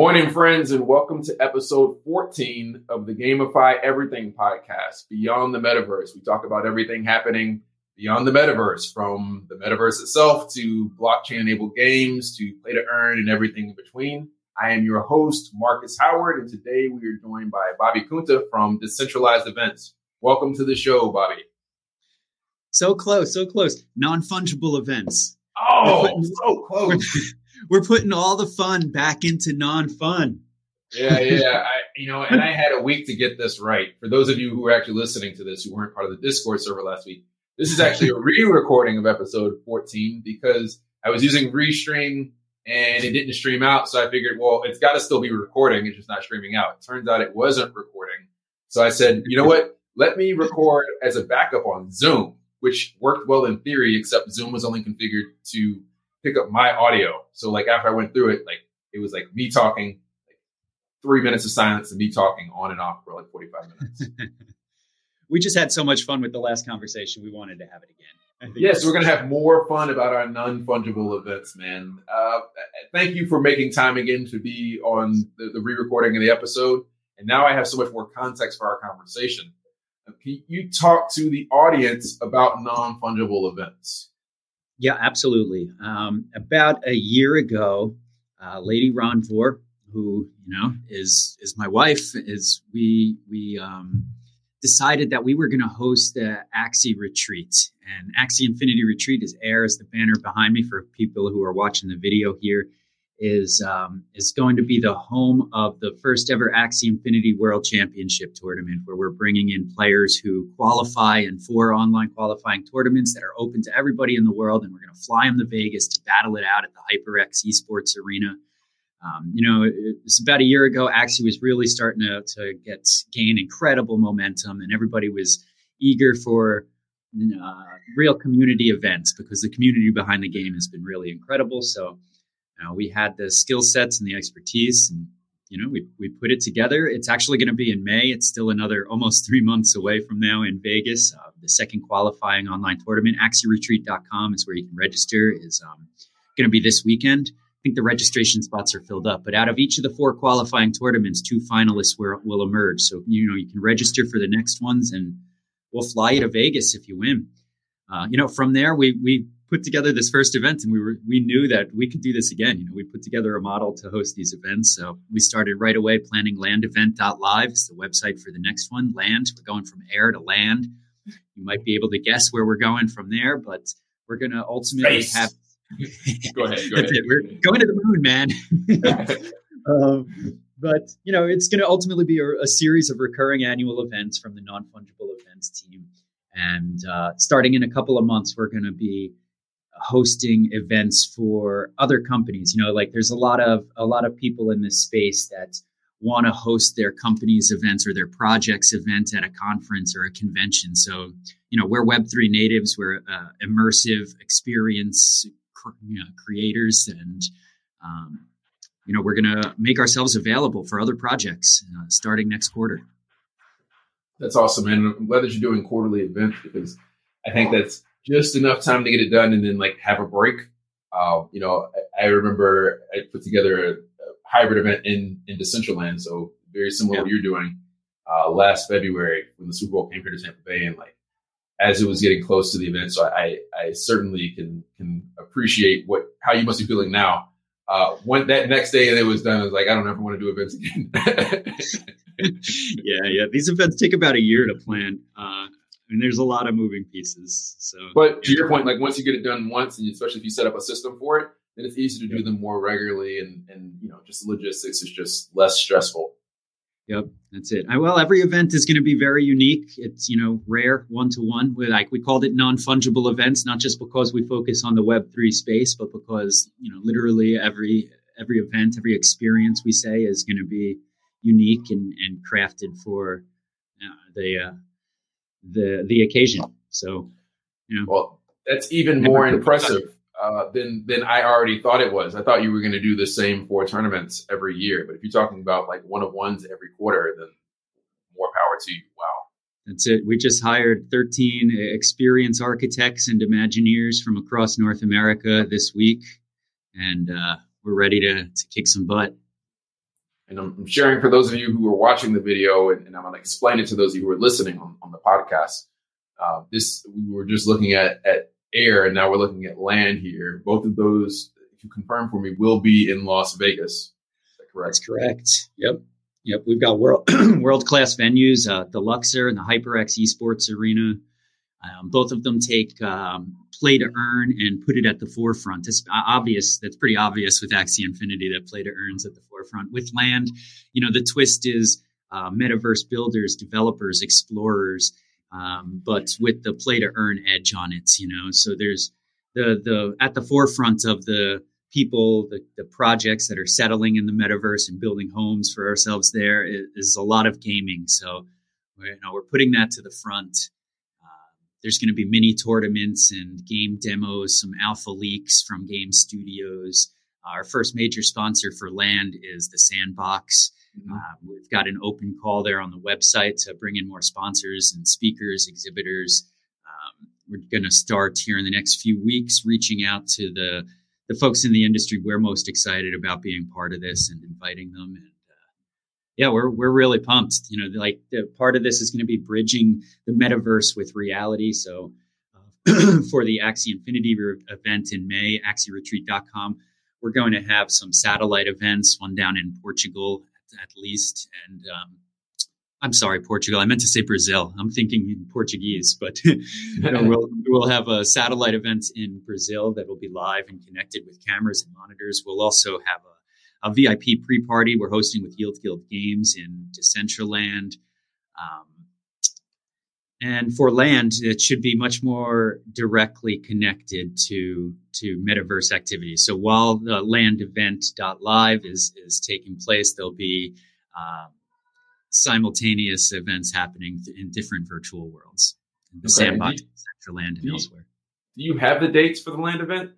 morning, friends, and welcome to episode 14 of the Gamify Everything podcast, Beyond the Metaverse. We talk about everything happening beyond the metaverse, from the metaverse itself to blockchain enabled games to play to earn and everything in between. I am your host, Marcus Howard, and today we are joined by Bobby Kunta from Decentralized Events. Welcome to the show, Bobby. So close, so close. Non fungible events. Oh, so close. We're, putting all the fun back into non fun. Yeah, yeah. I, you know, and I had a week to get this right. For those of you who are actually listening to this who weren't part of the Discord server last week, this is actually a re-recording of episode 14 because I was using Restream and it didn't stream out. So I figured, well, it's got to still be recording. It's just not streaming out. It turns out it wasn't recording. So I said, you know what? Let me record as a backup on Zoom, which worked well in theory, except Zoom was only configured to pick up my audio. So like after I went through it, like it was like me talking, like three minutes of silence and me talking on and off for like 45 minutes. we just had so much fun with the last conversation. We wanted to have it again. Yes, we're going to have more fun about our non fungible events, man. Uh, thank you for making time again to be on the, the re recording of the episode. And now I have so much more context for our conversation. Uh, can you talk to the audience about non fungible events? Yeah, absolutely. Um, about a year ago, uh, Lady Ron Vore, who you know is is my wife, is we we um, decided that we were going to host the Axie Retreat. And Axie Infinity Retreat is air as the banner behind me for people who are watching the video here is um, is going to be the home of the first ever Axie Infinity World Championship tournament, where we're bringing in players who qualify in four online qualifying tournaments that are open to everybody in the world, and we're going to fly them to Vegas to battle it out at the HyperX Esports Arena. Um, you know, it's about a year ago. Axie was really starting to, to get gain incredible momentum, and everybody was eager for uh, real community events because the community behind the game has been really incredible. So uh, we had the skill sets and the expertise, and you know, we we put it together. It's actually going to be in May. It's still another almost three months away from now in Vegas. Uh, the second qualifying online tournament, AxieRetreat.com, is where you can register. Is um, going to be this weekend. I think the registration spots are filled up. But out of each of the four qualifying tournaments, two finalists will, will emerge. So you know you can register for the next ones, and we'll fly you to Vegas if you win. Uh, you know, from there we we put together this first event, and we were we knew that we could do this again. You know, we put together a model to host these events, so we started right away planning landevent.live. It's the website for the next one. Land. We're going from air to land. You might be able to guess where we're going from there, but we're going to ultimately Space. have go ahead. Go ahead. We're going to the moon, man. um, but you know, it's going to ultimately be a, a, series of recurring annual events from the non fungible events team, and uh, starting in a couple of months, we're going to be hosting events for other companies. You know, like there's a lot of a lot of people in this space that want to host their company's events or their projects event at a conference or a convention. So, you know, we're Web3 natives, we're uh, immersive experience you know, creators, and um, you know we're going to make ourselves available for other projects uh, starting next quarter. That's awesome, And I'm glad that you're doing quarterly events because I think that's just enough time to get it done and then like have a break. Uh, you know, I, I, remember I put together a, a, hybrid event in in Decentraland, so very similar yeah. to what you're doing uh, last February when the Super Bowl came here to Tampa Bay, and like as it was getting close to the event. So I, I certainly can can appreciate what how you must be feeling now. Uh, when that next day it was done, I was like, I don't ever want to do events again. yeah, yeah. These events take about a year to plan. Uh, I mean, there's a lot of moving pieces. So, but to your point, like once you get it done once, and especially if you set up a system for it, then it's easy to do them more regularly, and and you know, just logistics is just less stressful. Yep, that's it. I, well, every event is going to be very unique. It's you know rare, one to one. We like we called it non fungible events, not just because we focus on the Web three space, but because you know literally every every event, every experience we say is going to be unique and, and crafted for uh, the uh, the the occasion. So, you know, well, that's even more impressive uh, than than I already thought it was. I thought you were going to do the same four tournaments every year, but if you're talking about like one of ones every quarter, then more power to you. Wow. That's it. We just hired 13 experienced architects and Imagineers from across North America this week, and uh, we're ready to, to kick some butt. And I'm sharing for those of you who are watching the video, and, and I'm going to explain it to those of you who are listening on, on the podcast. Uh, this we were just looking at at air, and now we're looking at land here. Both of those, if you confirm for me, will be in Las Vegas. That correct? That's correct. Yep. Yep. We've got world world class venues, uh, the Luxor and the HyperX Esports Arena. Um, both of them take um, play to earn and put it at the forefront. It's obvious. That's pretty obvious with Axie Infinity that play to earns at the forefront. With land, you know, the twist is uh, metaverse builders, developers, explorers, um, but with the play to earn edge on it. You know, so there's the the at the forefront of the people, the, the projects that are settling in the metaverse and building homes for ourselves there is, is a lot of gaming. So, you know, we're putting that to the front. There's going to be mini tournaments and game demos, some alpha leaks from game studios. Our first major sponsor for land is the Sandbox. Mm-hmm. Uh, we've got an open call there on the website to bring in more sponsors and speakers, exhibitors. Um, we're going to start here in the next few weeks reaching out to the the folks in the industry we're most excited about being part of this and inviting them. And yeah, we're we're really pumped. You know, like the, part of this is going to be bridging the metaverse with reality. So uh, for the Axie Infinity re- event in May, axieretreat.com, we're going to have some satellite events, one down in Portugal at, at least, and um, I'm sorry, Portugal. I meant to say Brazil. I'm thinking in Portuguese, but you know, we'll we'll have a satellite event in Brazil that will be live and connected with cameras and monitors. We'll also have a a VIP pre party we're hosting with Yield Guild Games in Decentraland. Um, and for land, it should be much more directly connected to to metaverse activities. So while the land event live is is taking place, there'll be uh, simultaneous events happening in different virtual worlds, in the okay. sandbox, Decentraland, and elsewhere. Do you have the dates for the land event?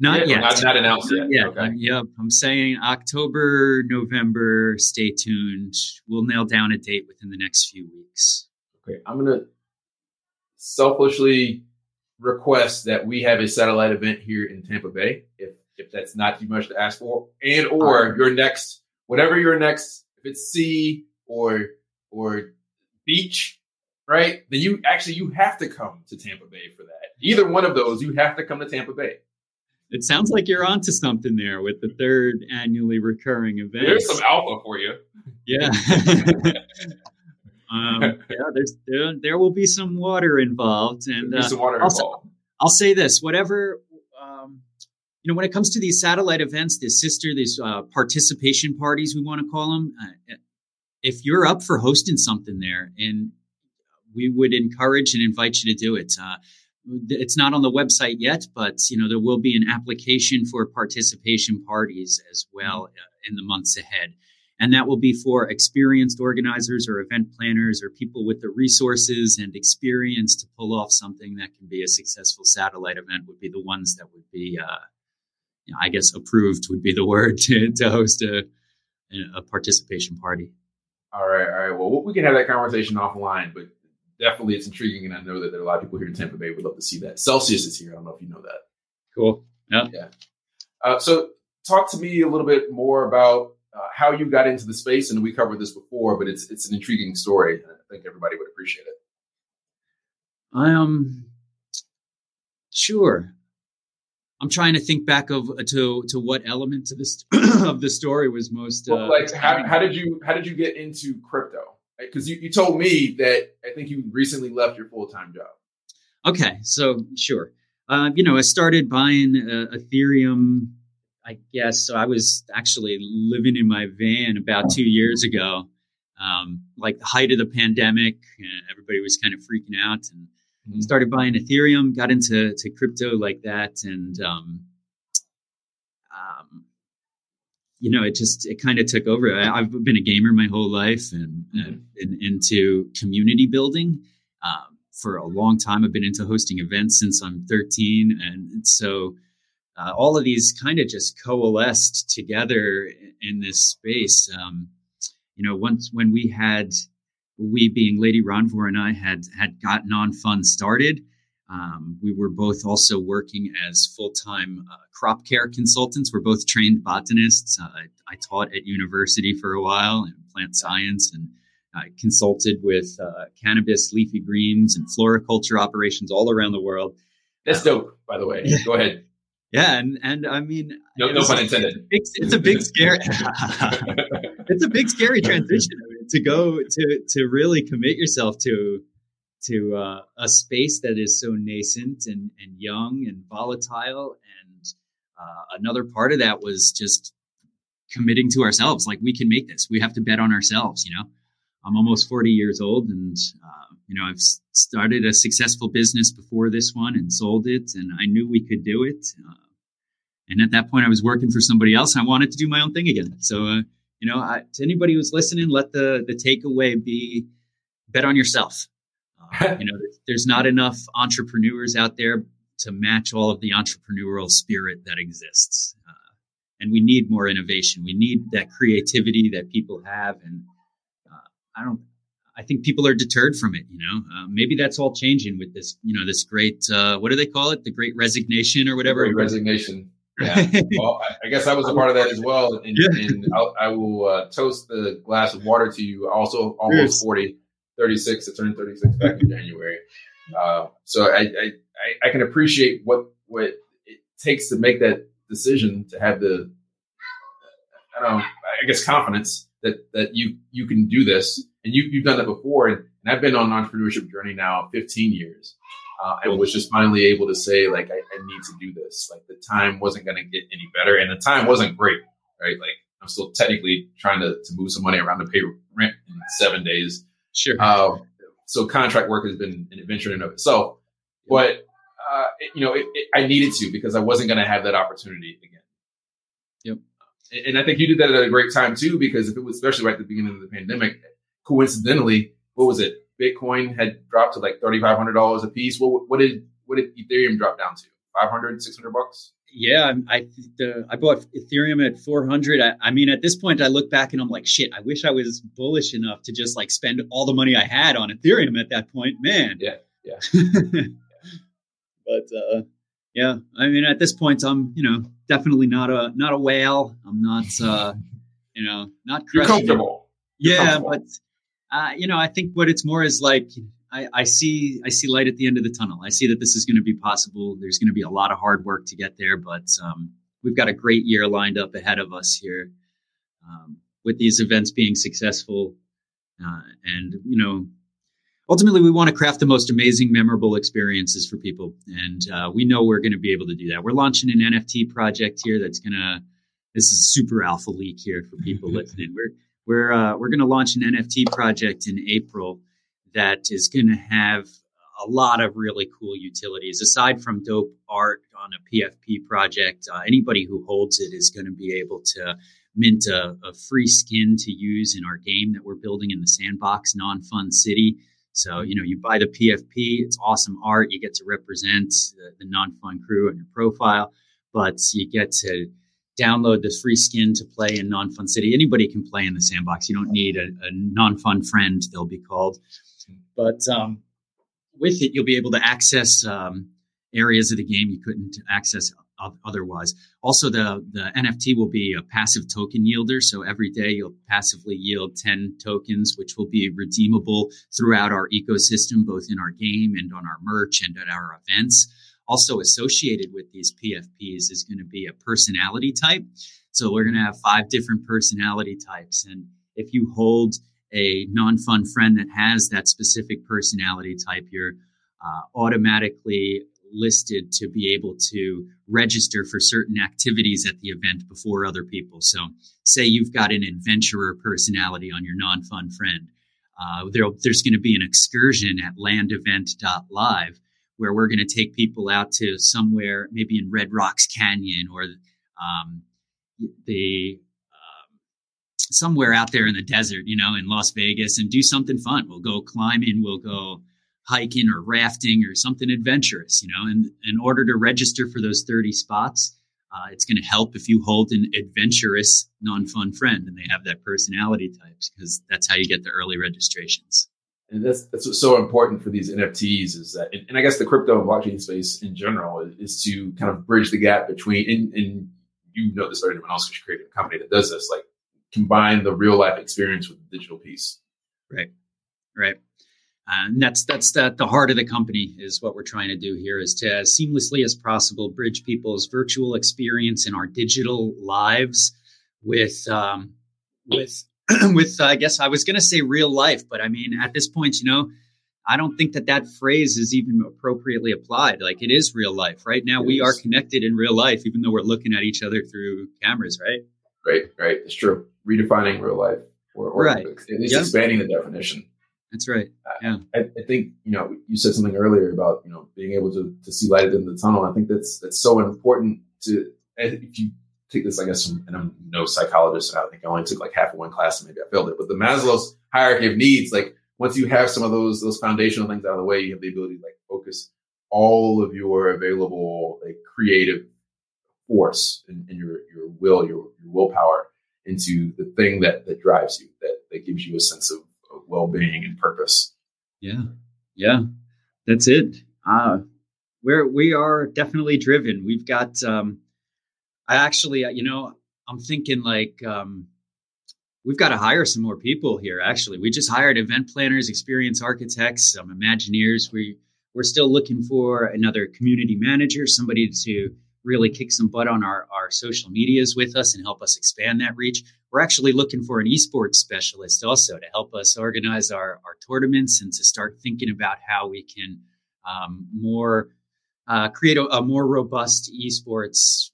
Not yet. Not, not announced yet. Yeah. Okay. yep. I'm saying October, November. Stay tuned. We'll nail down a date within the next few weeks. Okay. I'm going to selfishly request that we have a satellite event here in Tampa Bay, if if that's not too much to ask for, and or your next whatever your next, if it's sea or or beach, right? Then you actually you have to come to Tampa Bay for that. Either one of those, you have to come to Tampa Bay. It sounds like you're onto something there with the third annually recurring event. There's some alpha for you. Yeah. um, yeah, there's there, there will be some water involved, and uh, some water I'll, involved. I'll say this: whatever um, you know, when it comes to these satellite events, these sister, these uh, participation parties, we want to call them. Uh, if you're up for hosting something there, and we would encourage and invite you to do it. Uh, it's not on the website yet, but you know there will be an application for participation parties as well uh, in the months ahead, and that will be for experienced organizers or event planners or people with the resources and experience to pull off something that can be a successful satellite event. Would be the ones that would be, uh, you know, I guess, approved would be the word to, to host a, a participation party. All right, all right. Well, we can have that conversation offline, but definitely it's intriguing, and I know that there are a lot of people here in Tampa Bay would love to see that. Celsius is here. I don't know if you know that. Cool. Yeah. Yeah. Uh, so, talk to me a little bit more about uh, how you got into the space, and we covered this before, but it's it's an intriguing story. I think everybody would appreciate it. I am um, sure. I'm trying to think back of uh, to to what element of this of the story was most uh, well, like how, how did you how did you get into crypto? Because you, you told me that I think you recently left your full time job. Okay, so sure. Uh, you know, I started buying uh, Ethereum. I guess so. I was actually living in my van about two years ago, um, like the height of the pandemic. And everybody was kind of freaking out, and mm-hmm. started buying Ethereum. Got into to crypto like that, and um, you know, it just it kind of took over. I, have been a gamer my whole life and, mm-hmm. been into community building um, for a long time. I've been into hosting events since I'm 13, and so uh, all of these kind of just coalesced together in this space. Um, you know, once when we had we being Lady Ronvor and I had had gotten on fun started. Um, we were both also working as full time uh, crop care consultants. We're both trained botanists. Uh, I, I, taught at university for a while in plant science and I consulted with uh, cannabis, leafy greens, and floriculture operations all around the world. That's dope, by the way. Go ahead. Yeah, and and I mean, no, no pun intended. It's, it's a big scary. it's a big scary transition I mean, to go to to really commit yourself to to uh, a space that is so nascent and and young and volatile. And uh, another part of that was just committing to ourselves. Like we can make this. We have to bet on ourselves. You know, I'm almost 40 years old, and uh, you know I've started a successful business before this one and sold it, and I knew we could do it. Uh, and at that point, I was working for somebody else. I wanted to do my own thing again. So, uh, you know, I, to anybody who's listening, let the the takeaway be bet on yourself. You know, there's not enough entrepreneurs out there to match all of the entrepreneurial spirit that exists. Uh, and we need more innovation. We need that creativity that people have. And uh, I don't, I think people are deterred from it. You know, uh, maybe that's all changing with this. You know, this great uh, what do they call it? The Great Resignation or whatever. Great Resignation. Yeah. well, I guess I was a part of that as well. And, yeah. and I will uh, toast the glass of water to you. Also, almost. 40, 36. I turned 36 back in January. Uh, so I, I, I can appreciate what, what it takes to make that decision to have the, I don't know, I guess confidence that, that you, you can do this and you, you've done that before. And, and I've been on an entrepreneurship journey now 15 years uh, and was just finally able to say like I, I need to do this. Like the time wasn't going to get any better, and the time wasn't great, right? Like I'm still technically trying to, to move some money around to pay rent in seven days. Sure. Uh, so contract work has been an adventure in and of itself, but uh, it, you know it, it, I needed to because I wasn't going to have that opportunity again. Yep. And I think you did that at a great time too, because if it was especially right at the beginning of the pandemic, coincidentally, what was it? Bitcoin had dropped to like thirty five hundred dollars a piece. What what did what did Ethereum drop down to? 500, 600 bucks? Yeah, I the, I bought Ethereum at 400. I, I, mean, at this point, I look back and I'm like, shit. I wish I was bullish enough to just like spend all the money I had on Ethereum at that point. Man. Yeah, yeah. but uh, yeah, I mean, at this point, I'm you know definitely not a not a whale. I'm not uh, you know not You're comfortable. You're yeah, comfortable. but uh, you know, I think what it's more is like I, I, see I see light at the end of the tunnel. I see that this is going to be possible. There's going to be a lot of hard work to get there, but um, we've got a great year lined up ahead of us here um, with these events being successful. Uh, and you know, ultimately, we want to craft the most amazing, memorable experiences for people, and uh, we know we're going to be able to do that. We're launching an NFT project here that's going to. This is super alpha leak here for people listening. We're we're uh, we're going to launch an NFT project in April that is going to have a lot of really cool utilities. Aside from dope art on a PFP project, uh, anybody who holds it is going to be able to mint a, a, free skin to use in our game that we're building in the sandbox, non fun city. So, you know, you buy the PFP, it's awesome art. You get to represent the, the non fun crew on your profile, but you get to download this free skin to play in Non Fun City. Anybody can play in the sandbox. You don't need a, a non fun friend, they'll be called. But um, with it, you'll be able to access um, areas of the game you couldn't access otherwise. Also, the, the NFT will be a passive token yielder. So every day you'll passively yield 10 tokens, which will be redeemable throughout our ecosystem, both in our game and on our merch and at our events also associated with these PFPs is going to be a personality type. So we're going to have five different personality types. And if you hold a non fun friend that has that specific personality type, you're uh, automatically listed to be able to register for certain activities at the event before other people. So, say you've got an adventurer personality on your non fun friend. Uh, there, there's going to be an excursion at landevent.live where we're going to take people out to somewhere, maybe in Red Rocks Canyon or um, the somewhere out there in the desert, you know, in Las Vegas, and do something fun. We'll go climbing, we'll go hiking or rafting or something adventurous, you know. And in order to register for those 30 spots, uh, it's going to help if you hold an adventurous, non fun friend and they have that personality types because that's how you get the early registrations. and that's that's what's so important for these NFTs is that, and, I guess the crypto and blockchain space in general is, is to kind of bridge the gap between, and, and you know this better anyone else because you created a company that does this, like combine the real life experience with the digital piece. Right, right. Uh, and that's that's the, the heart of the company is what we're trying to do here is to as seamlessly as possible bridge people's virtual experience in our digital lives with um, with with uh, I guess I was going to say real life, but I mean at this point, you know, I don't think that that phrase is even appropriately applied. Like it is real life right now. we are connected in real life, even though we're looking at each other through cameras, right? Right, right. It's true. Redefining real life, or, or right. at least yep. expanding the definition. That's right. Uh, yeah. I, I, think, you know, you said something earlier about, you know, being able to, to see light at the end of the tunnel. I think that's, that's so important to, eh, if you take this, I guess, from, and I'm no psychologist, and I think I only took like half of one class and maybe I failed it, but the Maslow's hierarchy of needs, like once you have some of those, those foundational things out of the way, you have the ability to like focus all of your available like creative force and, and your, your will, your, your willpower into the thing that, that drives you, that, that gives you a sense of well-being and purpose. Yeah. Yeah. That's it. Uh, we're, we are definitely driven. We've got, um, I actually, uh, you know, I'm thinking like, um, we've got to hire some more people here. Actually, we just hired event planners, experience architects, some Imagineers. We we're still looking for another community manager, somebody to really kick some butt on our, our social medias with us and help us expand that reach. We're actually looking for an esports specialist also to help us organize our, our tournaments and to start thinking about how we can um, more uh, create a, a, more robust esports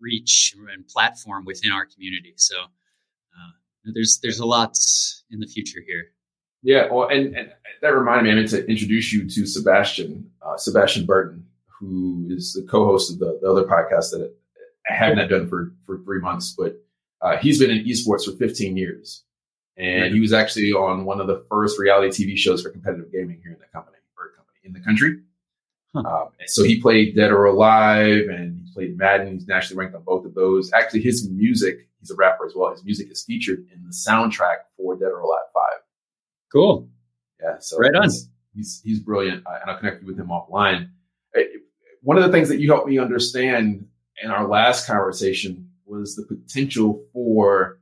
reach and platform within our community. So uh, there's there's a lot in the future here. Yeah, well, and, and that reminded me, I meant to introduce you to Sebastian, uh, Sebastian Burton who is the co-host of the, the other podcast that I have not done for for three months, but uh, he's been in esports for 15 years, and he was actually on one of the first reality TV shows for competitive gaming here in the company or company in the country. Huh. Um, so he played Dead or Alive, and he played Madden. He's nationally ranked on both of those. Actually, his music, he's a rapper as well. His music is featured in the soundtrack for Dead or Alive Five. Cool. Yeah. So right on. He's he's, he's brilliant, uh, and I'll connect you with him offline one of the things that you helped me understand in our last conversation was the potential for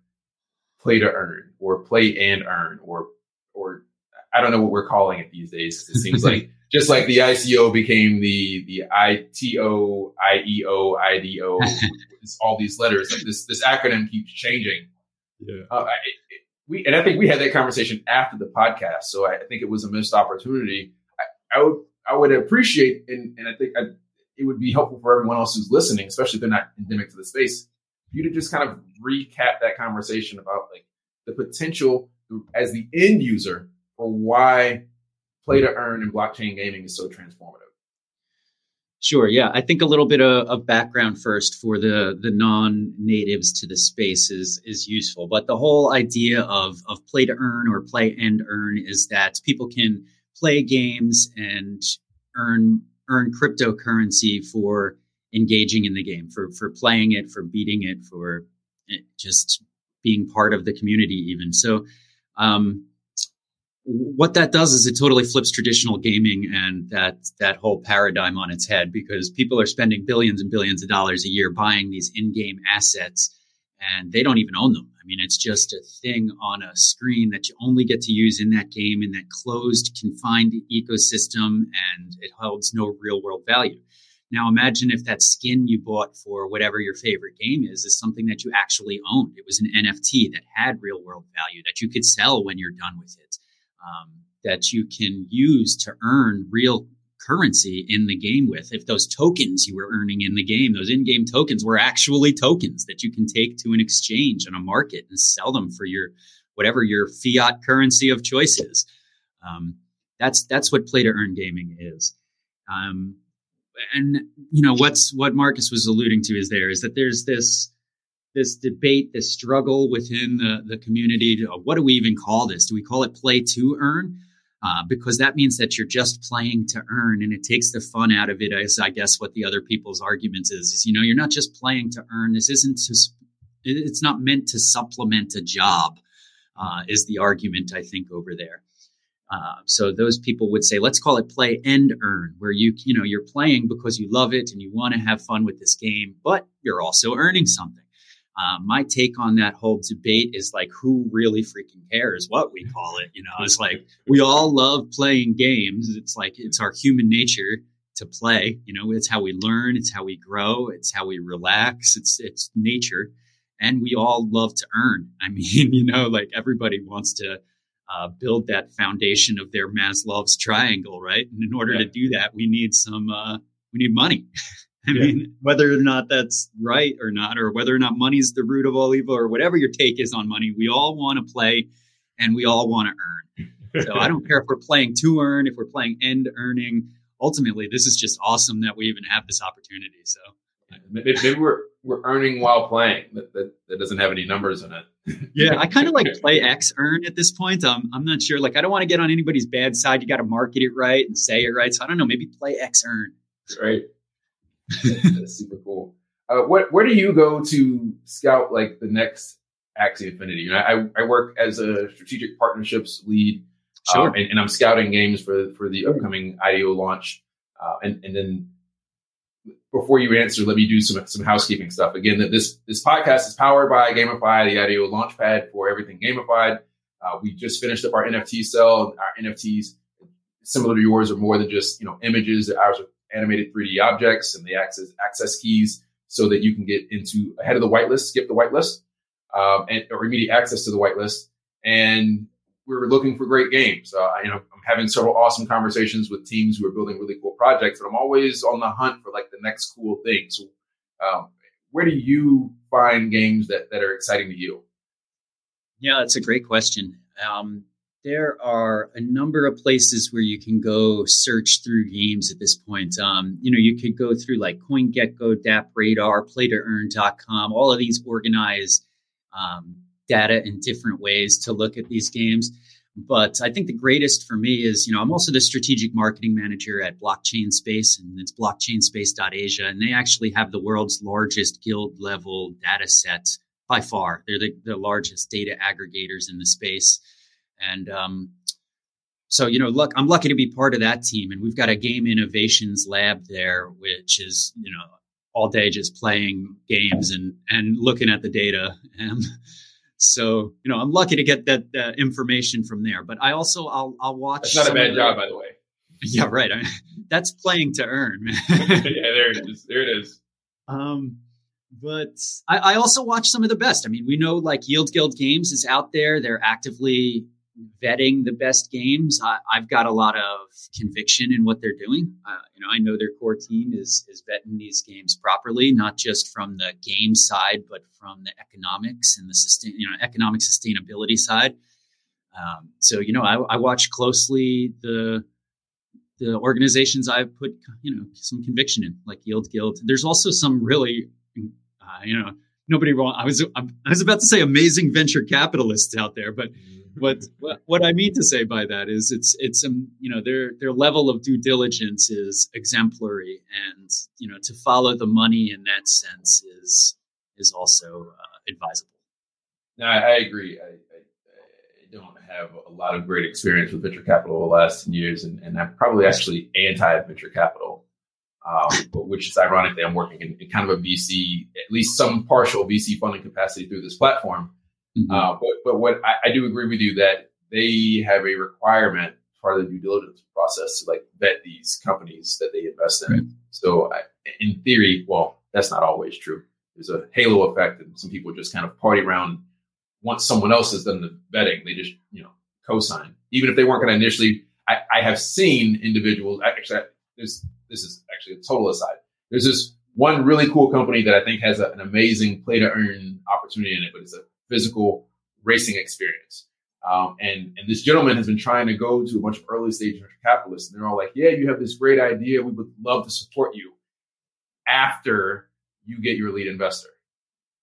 play to earn or play and earn or or I don't know what we're calling it these days. It seems like just like the ICO became the the ITO, IEO, IDO, it's all these letters. Like this this acronym keeps changing. Yeah. Uh, I, it, we and I think we had that conversation after the podcast, so I, I think it was a missed opportunity. I, I would I would appreciate, and, and I think I, it would be helpful for everyone else who's listening, especially if they're not endemic to the space, you to just kind of recap that conversation about like the potential as the end user for why play to earn in blockchain gaming is so transformative. Sure. Yeah, I think a little bit of, of, background first for the the non-natives to the space is is useful. But the whole idea of of play to earn or play and earn is that people can play games and earn earn cryptocurrency for engaging in the game, for for playing it, for beating it, for it just being part of the community. Even so, um, what that does is it totally flips traditional gaming and that that whole paradigm on its head because people are spending billions and billions of dollars a year buying these in-game assets and they don't even own them. I mean, it's just a thing on a screen that you only get to use in that game in that closed, confined ecosystem, and it holds no real world value. Now, imagine if that skin you bought for whatever your favorite game is is something that you actually owned. It was an NFT that had real world value that you could sell when you're done with it, um, that you can use to earn real currency in the game with. If those tokens you were earning in the game, those in game tokens were actually tokens that you can take to an exchange on a market and sell them for your whatever your fiat currency of choice is. Um, that's that's what play to earn gaming is. Um, and you know what's what Marcus was alluding to is there is that there's this this debate, this struggle within the, the community. What do we even call this? Do we call it play to earn? Uh, because that means that you're just playing to earn and it takes the fun out of it as i guess what the other people's argument is is you know you're not just playing to earn this isn't just it's not meant to supplement a job uh, is the argument i think over there Uh, so those people would say, let's call it play and earn, where you you know you're playing because you love it and you want to have fun with this game, but you're also earning something. Uh, my take on that whole debate is like, who really freaking cares what we call it? You know, it's like we all love playing games. It's like it's our human nature to play. You know, it's how we learn, it's how we grow, it's how we relax. It's it's nature, and we all love to earn. I mean, you know, like everybody wants to uh, build that foundation of their Maslow's triangle, right? And in order yeah. to do that, we need some uh, we need money. I yeah. mean, whether or not that's right or not, or whether or not money's the root of all evil, or whatever your take is on money, we all want to play and we all want to earn. So I don't care if we're playing to earn, if we're playing end earning. Ultimately, this is just awesome that we even have this opportunity. So maybe we're we're earning while playing. That, that, that doesn't have any numbers in it. yeah, I kind of like play X earn at this point. Um, I'm not sure. Like, I don't want to get on anybody's bad side. You got to market it right and say it right. So I don't know. Maybe play X earn. Right. That's super cool. Uh, what where do you go to scout like the next Axie Infinity? You know, I, I work as a strategic partnerships lead, sure. Um, and, and, I'm scouting games for for the upcoming IDO launch, uh, and and then before you answer, let me do some some housekeeping stuff. Again, that this this podcast is powered by Gamify, the IDO launchpad for everything gamified. Uh, we just finished up our NFT sell. Our NFTs, similar to yours, are more than just you know images. Ours are animated 3D objects and the access access keys, so that you can get into ahead of the whitelist, skip the whitelist, um, and or immediate access to the whitelist. And we're looking for great games. Uh, you know, I'm having several awesome conversations with teams who are building really cool projects, but I'm always on the hunt for like the next cool thing. So, um, where do you find games that that are exciting to you? Yeah, that's a great question. Um, there are a number of places where you can go search through games at this point. Um, you know, you could go through like CoinGecko, DappRadar, PlayToEarn.com, all of these organized um, data in different ways to look at these games. But I think the greatest for me is, you know, I'm also the strategic marketing manager at Blockchain Space, and it's blockchainspace.asia. And they actually have the world's largest guild level data set by far. They're the, the largest data aggregators in the space. And um, so, you know, look, I'm lucky to be part of that team. And we've got a game innovations lab there, which is, you know, all day just playing games and, and looking at the data. And so, you know, I'm lucky to get that uh, information from there. But I also I'll I'll watch. That's not a bad job, by the way. Yeah, right. I mean, that's playing to earn. yeah, there it is. There it is. Um, but I, I also watch some of the best. I mean, we know like Yield Guild Games is out there. They're actively vetting the best games. I, have got a lot of conviction in what they're doing. Uh, you know, I know their core team is is vetting these games properly, not just from the game side, but from the economics and the sustain, you know, economic sustainability side. Um, so, you know, I, I watch closely the the organizations I've put, you know, some conviction in, like Yield Guild. There's also some really, uh, you know, nobody wrong. I was I was about to say amazing venture capitalists out there, but what, what what I mean to say by that is it's it's um you know their their level of due diligence is exemplary, and you know to follow the money in that sense is is also uh, advisable. No, I, I agree. I, I, I, don't have a lot of great experience with venture capital the last 10 years, and, and I'm probably actually anti venture capital, um, which is ironically, I'm working in, in, kind of a VC, at least some partial VC funding capacity through this platform. Mm-hmm. Uh, but, but what I, I, do agree with you that they have a requirement part of the due diligence process to like vet these companies that they invest in. Right. So I, in theory, well, that's not always true. There's a halo effect, and some people just kind of party around once someone else has done the vetting. They just you know co-sign, even if they weren't going to initially. I, I, have seen individuals. Actually, this this is actually a total aside. There's this one really cool company that I think has a, an amazing play to earn opportunity in it, but it's a physical racing experience. Um, and and this gentleman has been trying to go to a bunch of early stage venture capitalists, and they're all like, "Yeah, you have this great idea. We would love to support you after you get your lead investor."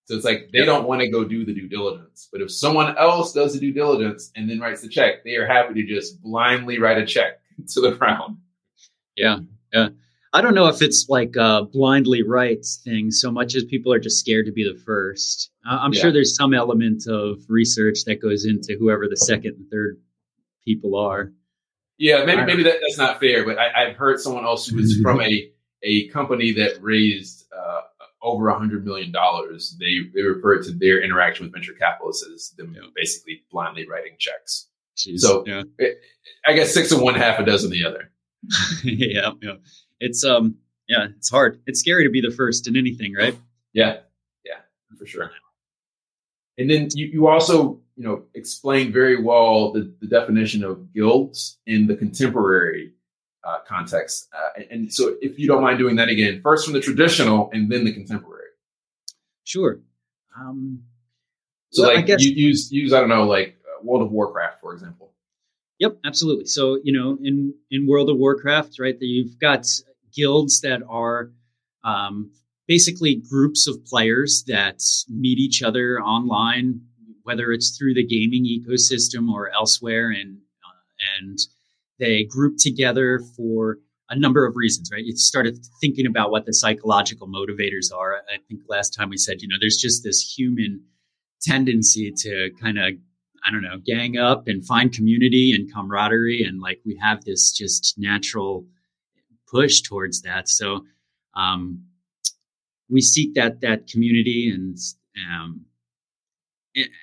So it's like they yeah. don't want to go do the due diligence, but if someone else does the due diligence and then writes the check, they are happy to just blindly write a check to the round. Yeah, yeah. I don't know if it's like a blindly right thing so much as people are just scared to be the first. I'm yeah. sure there's some element of research that goes into whoever the second and third people are. Yeah, maybe maybe that, that's not fair, but I, have heard someone else who was from a a company that raised uh, over a hundred million dollars. They they referred to their interaction with venture capitalists as them yeah. basically blindly writing checks. Jeez, so yeah. it, I guess six of one, half a dozen the other. yeah, yeah. It's um, yeah, it's hard. It's scary to be the first in anything, right? Yeah, yeah, for sure. And then you, you also, you know, explain very well the, the definition of guild in the contemporary uh, context. Uh, and so, if you don't mind doing that again, first from the traditional and then the contemporary. Sure. Um, so, well, like, guess, you use use I don't know, like uh, World of Warcraft, for example. Yep, absolutely. So, you know, in in World of Warcraft, right, you've got guilds that are um, basically groups of players that meet each other online, whether it's through the gaming ecosystem or elsewhere, and uh, and they group together for a number of reasons, right? You started thinking about what the psychological motivators are. I think last time we said, you know, there's just this human tendency to kind of, I don't know, gang up and find community and camaraderie. And like we have this just natural push towards that. So, um, we seek that that community and um,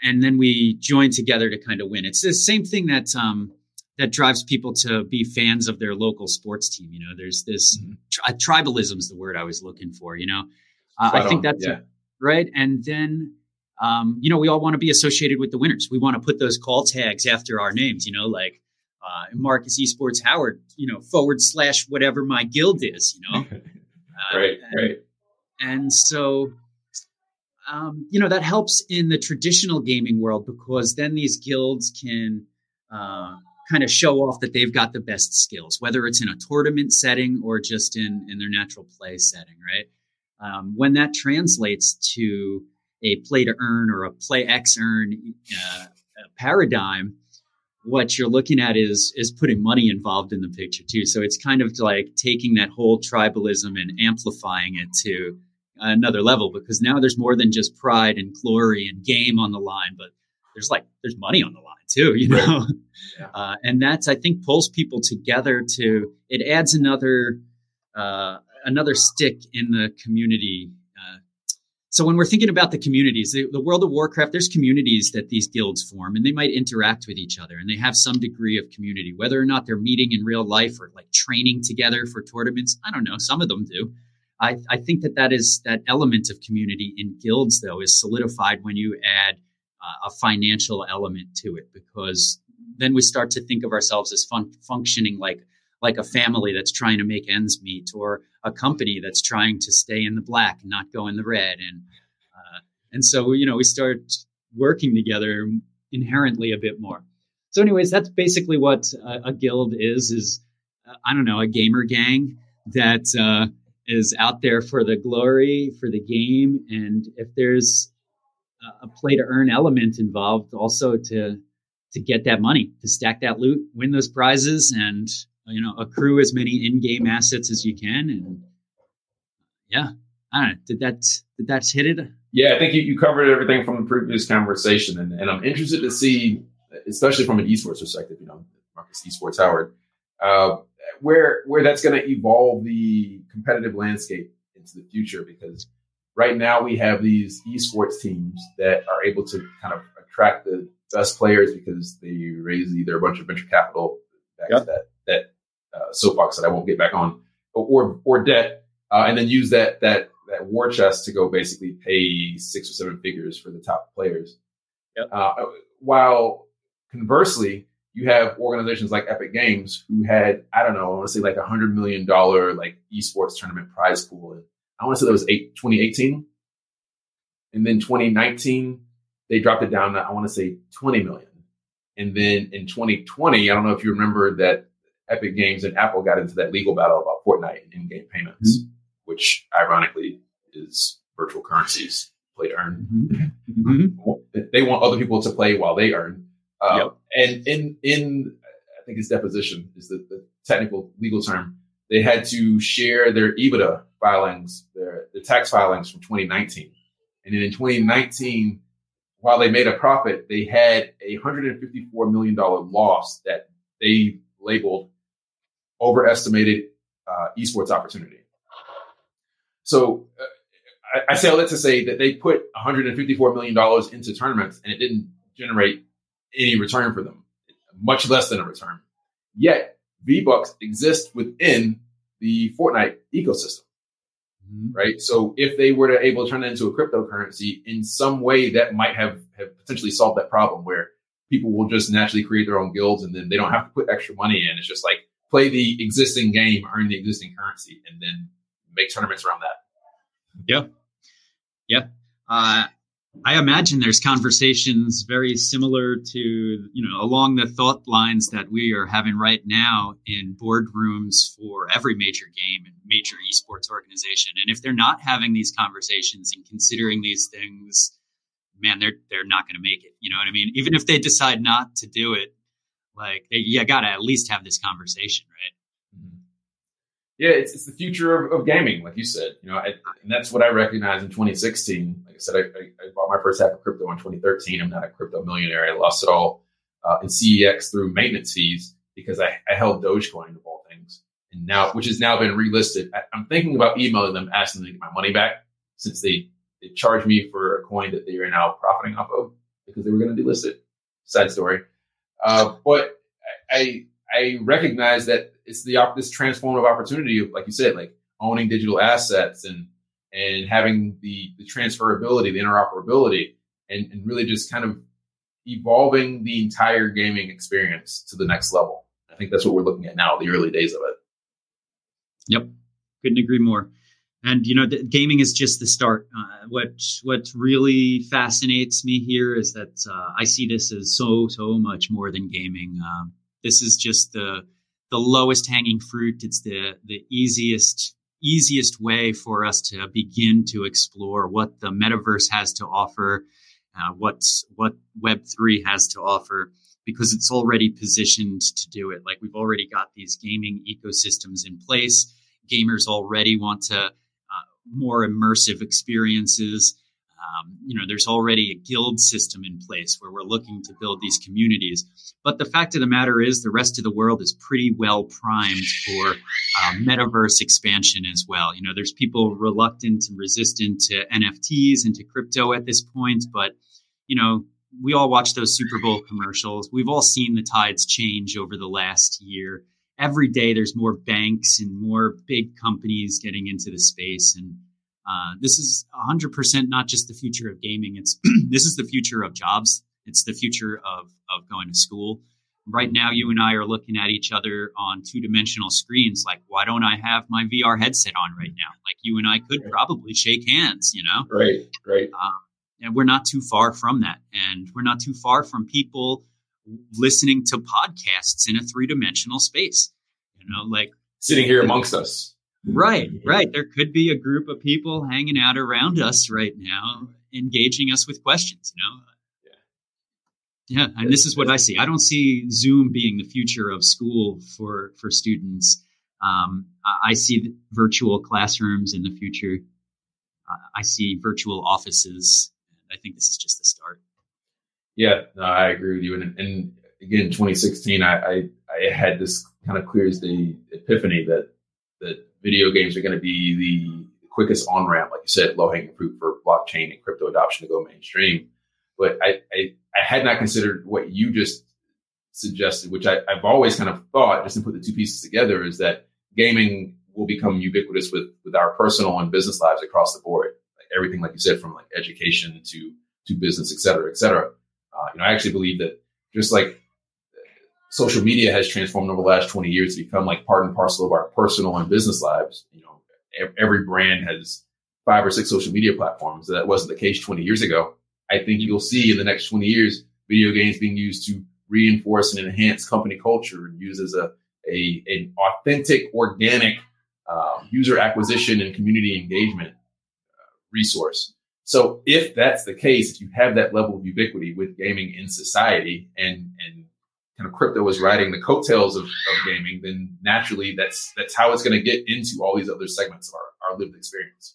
and then we join together to kind of win. It's the same thing that um, that drives people to be fans of their local sports team. You know, there's this mm-hmm. tri- tribalism is the word I was looking for. You know, uh, I think that's yeah. right. And then um, you know, we all want to be associated with the winners. We want to put those call tags after our names. You know, like uh, Marcus Esports Howard. You know, forward slash whatever my guild is. You know, uh, right, and, right and so, um, you know, that helps in the traditional gaming world because then these guilds can uh, kind of show off that they've got the best skills, whether it's in a tournament setting or just in, in their natural play setting, right? Um, when that translates to a play to earn or a play X earn uh, paradigm, what you're looking at is is putting money involved in the picture too. So it's kind of like taking that whole tribalism and amplifying it to another level because now there's more than just pride and glory and game on the line, but there's like there's money on the line too, you know. Right. Yeah. Uh, and that's I think pulls people together to it adds another uh, another stick in the community so when we're thinking about the communities, the, the, World of Warcraft, there's communities that these guilds form, and they might interact with each other, and they have some degree of community, whether or not they're meeting in real life or like training together for tournaments. I don't know. Some of them do. I, I think that that is that element of community in guilds, though, is solidified when you add uh, a financial element to it, because then we start to think of ourselves as fun- functioning like like a family that's trying to make ends meet or a company that's trying to stay in the black and not go in the red. And uh, and so you know we start working together inherently a bit more. So anyways that's basically what a, a guild is is uh, i don't know a gamer gang that uh, is out there for the glory for the game. And if there's a play to earn element involved also to to get that money to stack that loot win those prizes and you know accrue as many in-game assets as you can and yeah. I don't know. Did that did that hit it? Yeah i think you, you covered everything from the previous conversation and, and i'm interested to see especially from an esports perspective you know marcus esports howard uh, where where that's going to evolve the competitive landscape into the future because right now we have these esports teams that are able to kind of attract the best players because they raise either a bunch of venture capital back yep. to that that uh, soapbox that I won't get back on, or or debt, uh, and then use that that that war chest to go basically pay six or seven figures for the top players. Yep. Uh, while conversely, you have organizations like Epic Games who had I don't know I want to say like a hundred million dollar like esports tournament prize pool. And I want to say that was eight, 2018, and then 2019 they dropped it down to I want to say 20 million. And then in 2020, I don't know if you remember that Epic Games and Apple got into that legal battle about Fortnite and in-game payments, mm-hmm. which ironically is virtual currencies play to earn. Mm-hmm. mm-hmm. They want other people to play while they earn. Uh, yep. And in in I think it's deposition is the, the, technical legal term. They had to share their EBITDA filings, their the tax filings from 2019, and then in 2019, while they made a profit, they had a 154 million dollar loss that they labeled overestimated uh, esports opportunity. So uh, I, I, say all that to say that they put 154 million dollars into tournaments and it didn't generate any return for them, much less than a return. Yet V Bucks exist within the Fortnite ecosystem. Mm-hmm. Right. So if they were to able to turn that into a cryptocurrency in some way, that might have, have potentially solved that problem where people will just naturally create their own guilds and then they don't have to put extra money in. It's just like play the existing game, earn the existing currency, and then make tournaments around that. Yeah. Yeah. Uh, I imagine there's conversations very similar to, you know, along the thought lines that we are having right now in boardrooms for every major game and major esports organization. And if they're not having these conversations and considering these things, man, they're they're not going to make it. You know what I mean? Even if they decide not to do it, like they, you got to at least have this conversation, right? yeah, it's, it's the future of, of gaming, like you said. You know, I, and that's what I recognized in 2016. Like I said, I, I, I, bought my first half of crypto in 2013. I'm not a crypto millionaire. I lost it all uh, in CEX through maintenance fees because I, I held Dogecoin of all things, and now which has now been relisted. I, am thinking about emailing them, asking them to get my money back since they they charged me for a coin that they are now profiting off of because they were going to delist it. Side story, uh, but I I recognize that it's the this transformative opportunity of, like you said, like owning digital assets and and having the the transferability, the interoperability, and, and really just kind of evolving the entire gaming experience to the next level. I think that's what we're looking at now, the early days of it. Yep, couldn't agree more. And you know, gaming is just the start. Uh, what what really fascinates me here is that uh, I see this as so so much more than gaming. Um, this is just the the lowest hanging fruit. It's the the easiest easiest way for us to begin to explore what the metaverse has to offer, uh, what what Web three has to offer, because it's already positioned to do it. Like we've already got these gaming ecosystems in place. Gamers already want to more immersive experiences. Um, you know, there's already a guild system in place where we're looking to build these communities. But the fact of the matter is, the rest of the world is pretty well primed for uh, metaverse expansion as well. You know, there's people reluctant and resistant to NFTs and to crypto at this point, but you know, we all watch those Super Bowl commercials. We've all seen the tides change over the last year. Every day, there's more banks and more big companies getting into the space, and uh, this is 100% not just the future of gaming. It's this is the future of jobs. It's the future of of going to school. Right now, you and I are looking at each other on two dimensional screens. Like, why don't I have my VR headset on right now? Like, you and I could probably shake hands. You know, right, right. Um, and we're not too far from that, and we're not too far from people listening to podcasts in a three dimensional space. You know, like sitting here amongst us Right, right. There could be a group of people hanging out around us right now, engaging us with questions, you know? Yeah, and this is what I see. I don't see Zoom being the future of school for for students. Um, I see virtual classrooms in the future. I see virtual offices. I think this is just the start. Yeah, no, I agree with you. And, and again, 2016, I, I, I had this kind of clear as the epiphany that that video games are going to be the quickest on ramp, like you said, low hanging fruit for blockchain and crypto adoption to go mainstream. But I, I, I had not considered what you just suggested, which I, have always kind of thought, just to put the two pieces together, is that gaming will become ubiquitous with with our personal and business lives across the board. Like everything, like you said, from like education to to business, et cetera, et cetera. Uh, you know, I actually believe that just like social media has transformed over the last 20 years to become like part and parcel of our personal and business lives. You know, every brand has five or six social media platforms. That wasn't the case 20 years ago. I think you'll see in the next 20 years, video games being used to reinforce and enhance company culture and use as a, a an authentic, organic uh, user acquisition and community engagement uh, resource. So if that's the case, if you have that level of ubiquity with gaming in society and, and kind of crypto is riding the coattails of, of gaming, then naturally that's that's how it's going to get into all these other segments of our, our lived experience.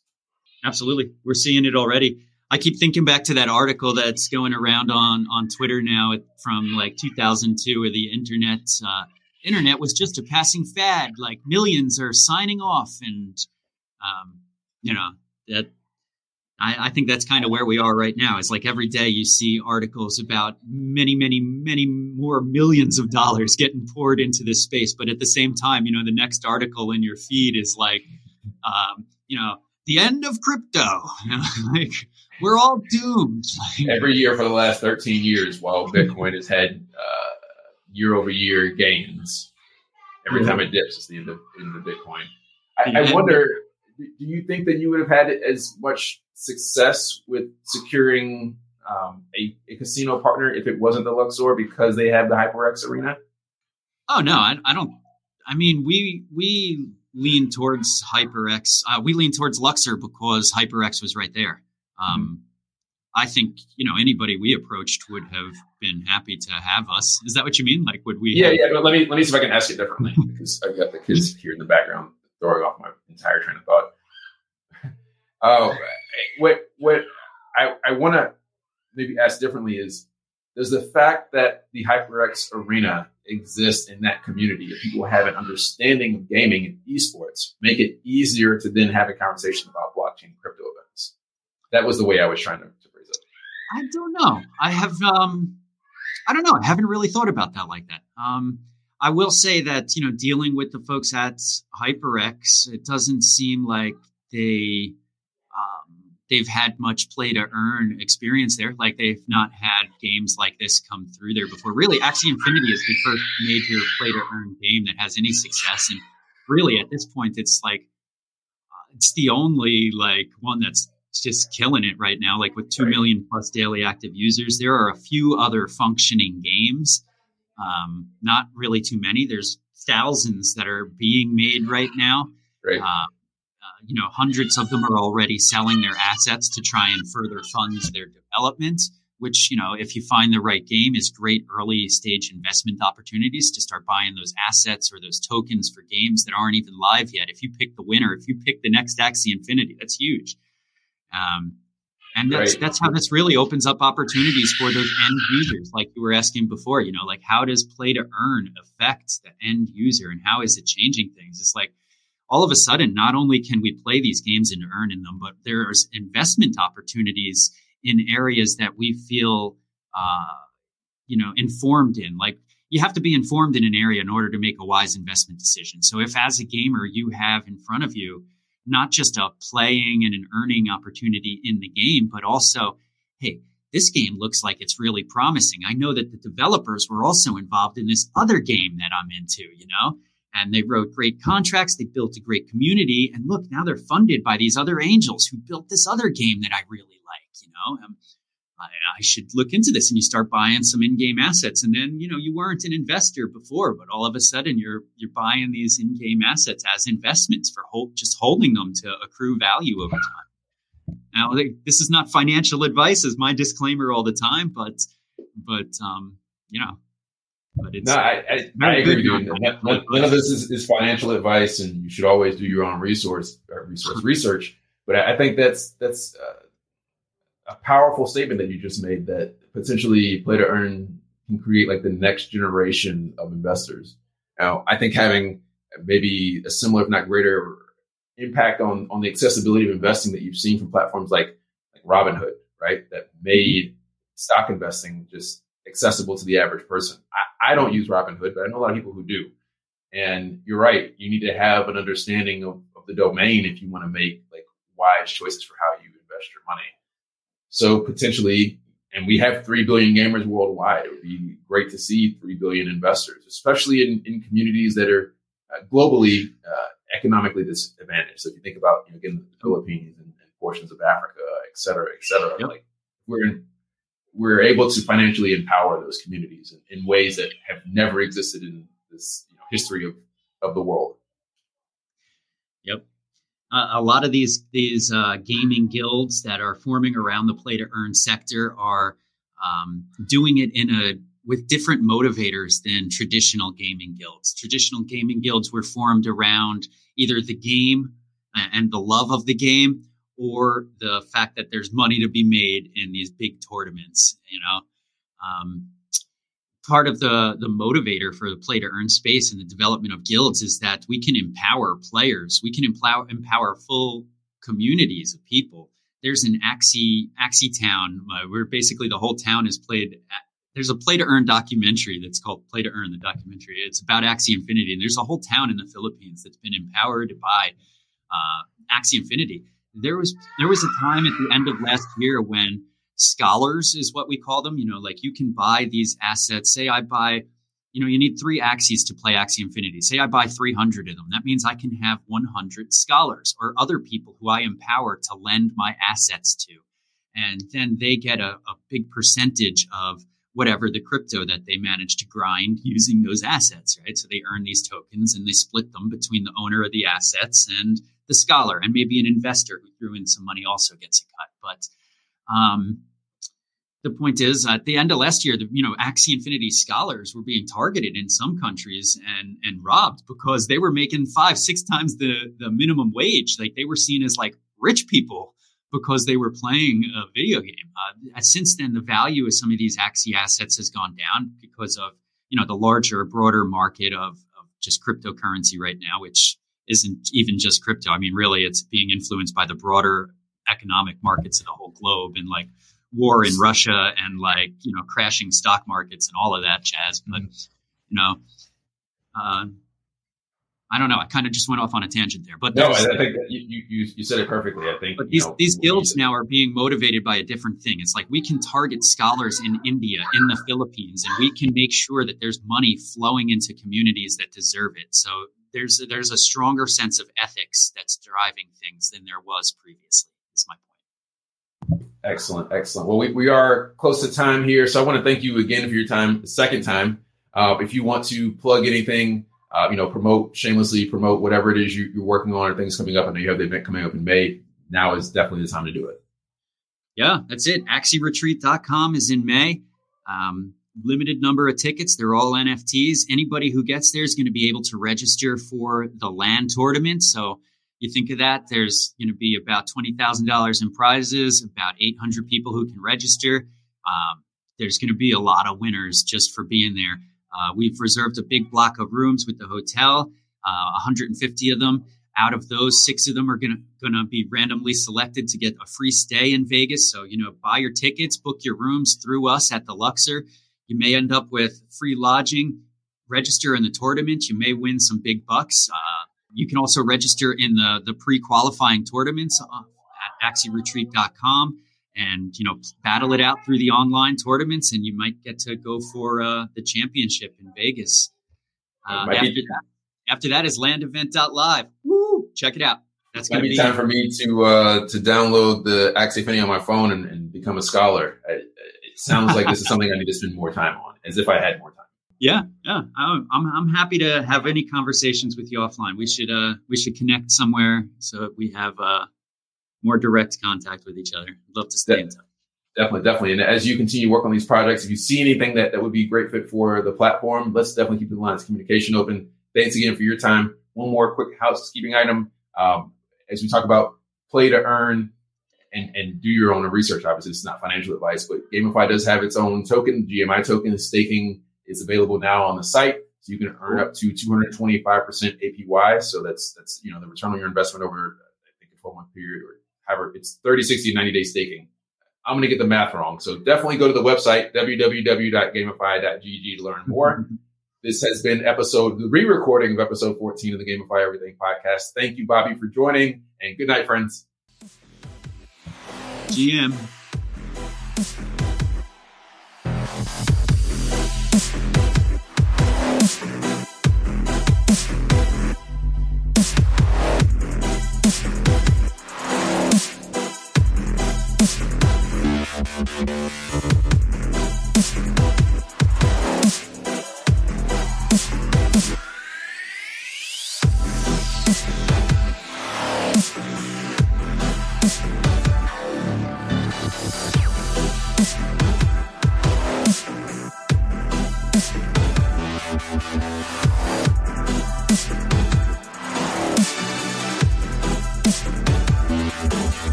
Absolutely, we're seeing it already. I keep thinking back to that article that's going around on on Twitter now from like 2002, where the internet uh, internet was just a passing fad. Like millions are signing off, and um, you know that I, I, think that's kind of where we are right now. It's like every day you see articles about many, many, many more millions of dollars getting poured into this space, but at the same time, you know, the next article in your feed is like, um, you know, the end of crypto. like we're all doomed. Every year for the last 13 years, while Bitcoin has had uh, year over year gains, every time it dips, it's the end of, end of Bitcoin. I, I wonder, do you think that you would have had as much success with securing um, a, a, casino partner if it wasn't the Luxor because they have the HyperX arena? Oh no, I, I don't. I mean, we we lean towards HyperX. Uh, we lean towards Luxor because HyperX was right there. Um, mm-hmm. I think you know anybody we approached would have been happy to have us. Is that what you mean? Like, would we? Yeah, have- yeah. But let me let me see if I can ask you differently because I've got the kids here in the background throwing off my entire train of thought. Oh, what what I I want to maybe ask differently is does the fact that the HyperX arena exists in that community, if people have an understanding of gaming and esports, make it easier to then have a conversation about blockchain crypto events? That was the way I was trying to, to phrase it. I don't know. I have um I don't know. I haven't really thought about that like that. Um I will say that, you know, dealing with the folks at HyperX, it doesn't seem like they they've had much play to earn experience there. Like they've not had games like this come through there before. Really, Axie Infinity is the first major play to earn game that has any success. And really, at this point, it's like it's the only like one that's just killing it right now. Like with two right. million plus daily active users, there are a few other functioning games. Um, not really too many. There's thousands that are being made right now. Right. Uh, you know, hundreds of them are already selling their assets to try and further fund their development, which, you know, if you find the right game is great early stage investment opportunities to start buying those assets or those tokens for games that aren't even live yet. If you pick the winner, if you pick the next Axie Infinity, that's huge. Um, and that's right. that's how this really opens up opportunities for those end users, like you were asking before. You know, like how does play to earn affect the end user, and how is it changing things? It's like all of a sudden, not only can we play these games and earn in them, but there's investment opportunities in areas that we feel, uh, you know, informed in. Like you have to be informed in an area in order to make a wise investment decision. So if as a gamer you have in front of you not just a playing and an earning opportunity in the game, but also, hey, this game looks like it's really promising. I know that the developers were also involved in this other game that I'm into, you know? And they wrote great contracts. They built a great community. And look, now they're funded by these other angels who built this other game that I really like. You know, um, I, I, should look into this. And you start buying some in-game assets, and then you know you weren't an investor before, but all of a sudden you're you're buying these in-game assets as investments for hold, just holding them to accrue value over time. Now, this is not financial advice, is my disclaimer all the time, but but um, you know but it's, no, I, I, I agree with you. None, none, of this is, is, financial advice, and you should always do your own resource uh, resource research. But I think that's that's uh, a powerful statement that you just made. That potentially play to earn can create like the next generation of investors. Now, I think having maybe a similar, if not greater, impact on on the accessibility of investing that you've seen from platforms like like Robinhood, right? That made stock investing just accessible to the average person. I, I don't use Robinhood, but I know a lot of people who do. And you're right. You need to have an understanding of, of the domain if you want to make like wise choices for how you invest your money. So potentially, and we have 3 billion gamers worldwide. It would be great to see 3 billion investors, especially in, in communities that are uh, globally uh, economically disadvantaged. So if you think about, you know, again, the Philippines and, and, portions of Africa, et cetera, et cetera, yep. like we're in we're able to financially empower those communities in, in ways that have never existed in this you know, history of, of the world. Yep. Uh, a lot of these these uh, gaming guilds that are forming around the play to earn sector are um, doing it in a with different motivators than traditional gaming guilds. Traditional gaming guilds were formed around either the game and the love of the game, or the fact that there's money to be made in these big tournaments. You know, um, part of the the motivator for the play to earn space and the development of guilds is that we can empower players. We can empower empower full communities of people. There's an Axie Axie town uh, where basically the whole town is played. At, there's a play to earn documentary that's called Play to Earn the documentary. It's about Axie Infinity, and there's a whole town in the Philippines that's been empowered by uh, Axie Infinity. There was there was a time at the end of last year when scholars is what we call them. You know, like you can buy these assets. Say I buy, you know, you need three Axies to play Axie Infinity. Say I buy 300 of them. That means I can have 100 scholars or other people who I empower to lend my assets to. And then they get a, a big percentage of whatever the crypto that they manage to grind using those assets, right? So they earn these tokens and they split them between the owner of the assets and the scholar, and maybe an investor who threw in some money also gets a cut. But um, the point is, at the end of last year, the you know Axie Infinity scholars were being targeted in some countries and and robbed because they were making five, six times the the minimum wage. Like they were seen as like rich people because they were playing a video game. Uh, since then, the value of some of these Axie assets has gone down because of you know the larger, broader market of, of just cryptocurrency right now, which isn't even just crypto. I mean, really, it's being influenced by the broader economic markets of the whole globe and like war in Russia and like you know crashing stock markets and all of that jazz. But you know, uh, I don't know. I kind of just went off on a tangent there. But no, I think you, you you said it perfectly. I think. But these know, these guilds now are being motivated by a different thing. It's like we can target scholars in India, in the Philippines, and we can make sure that there's money flowing into communities that deserve it. So there's a, there's a stronger sense of ethics that's driving things than there was previously. Is my point. Excellent, excellent. Well, we, we are close to time here, so I want to thank you again for your time, the second time. Uh, if you want to plug anything, uh, you know, promote shamelessly, promote whatever it is you, are working on or things coming up. I know you have the event coming up in May. Now is definitely the time to do it. Yeah, that's it. AxieRetreat.com is in May. Um, limited number of tickets. They're all NFTs. Anybody who gets there is going to be able to register for the LAN tournament. So you think of that, there's going to be about $20,000 in prizes, about 800 people who can register. Um, there's going to be a lot of winners just for being there. Uh, we've reserved a big block of rooms with the hotel, uh, 150 of them. Out of those, six of them are going to be randomly selected to get a free stay in Vegas. So, you know, buy your tickets, book your rooms through us at the Luxor. You may end up with free lodging. Register in the tournament. You may win some big bucks. Uh, you can also register in the, the pre qualifying tournaments uh, at axieretreat.com and you know battle it out through the online tournaments, and you might get to go for uh, the championship in Vegas. Uh, after, that, after that is landevent.live. Woo! Check it out. That's going to be time for me to uh, to download the Axie Infinity on my phone and, and become a scholar. I, sounds like this is something I need to spend more time on, as if I had more time. Yeah, yeah, I'm I'm happy to have any conversations with you offline. We should uh we should connect somewhere so we have uh more direct contact with each other. I'd love to stay in touch. Definitely, definitely. And as you continue work on these projects, if you see anything that, that would be a great fit for the platform, let's definitely keep the lines of communication open. Thanks again for your time. One more quick housekeeping item. Um, as we talk about play to earn, and, and do your own research. Obviously, it's not financial advice, but Gamify does have its own token. GMI token staking is available now on the site. So you can earn up to 225% APY. So that's, that's, you know, the return on your investment over, I think a 12 month period or however, it's 30, 60, 90 day staking. I'm going to get the math wrong. So definitely go to the website, www.gamify.gg to learn more. this has been episode, the re-recording of episode 14 of the Gamify Everything podcast. Thank you, Bobby, for joining and good night, friends. GM.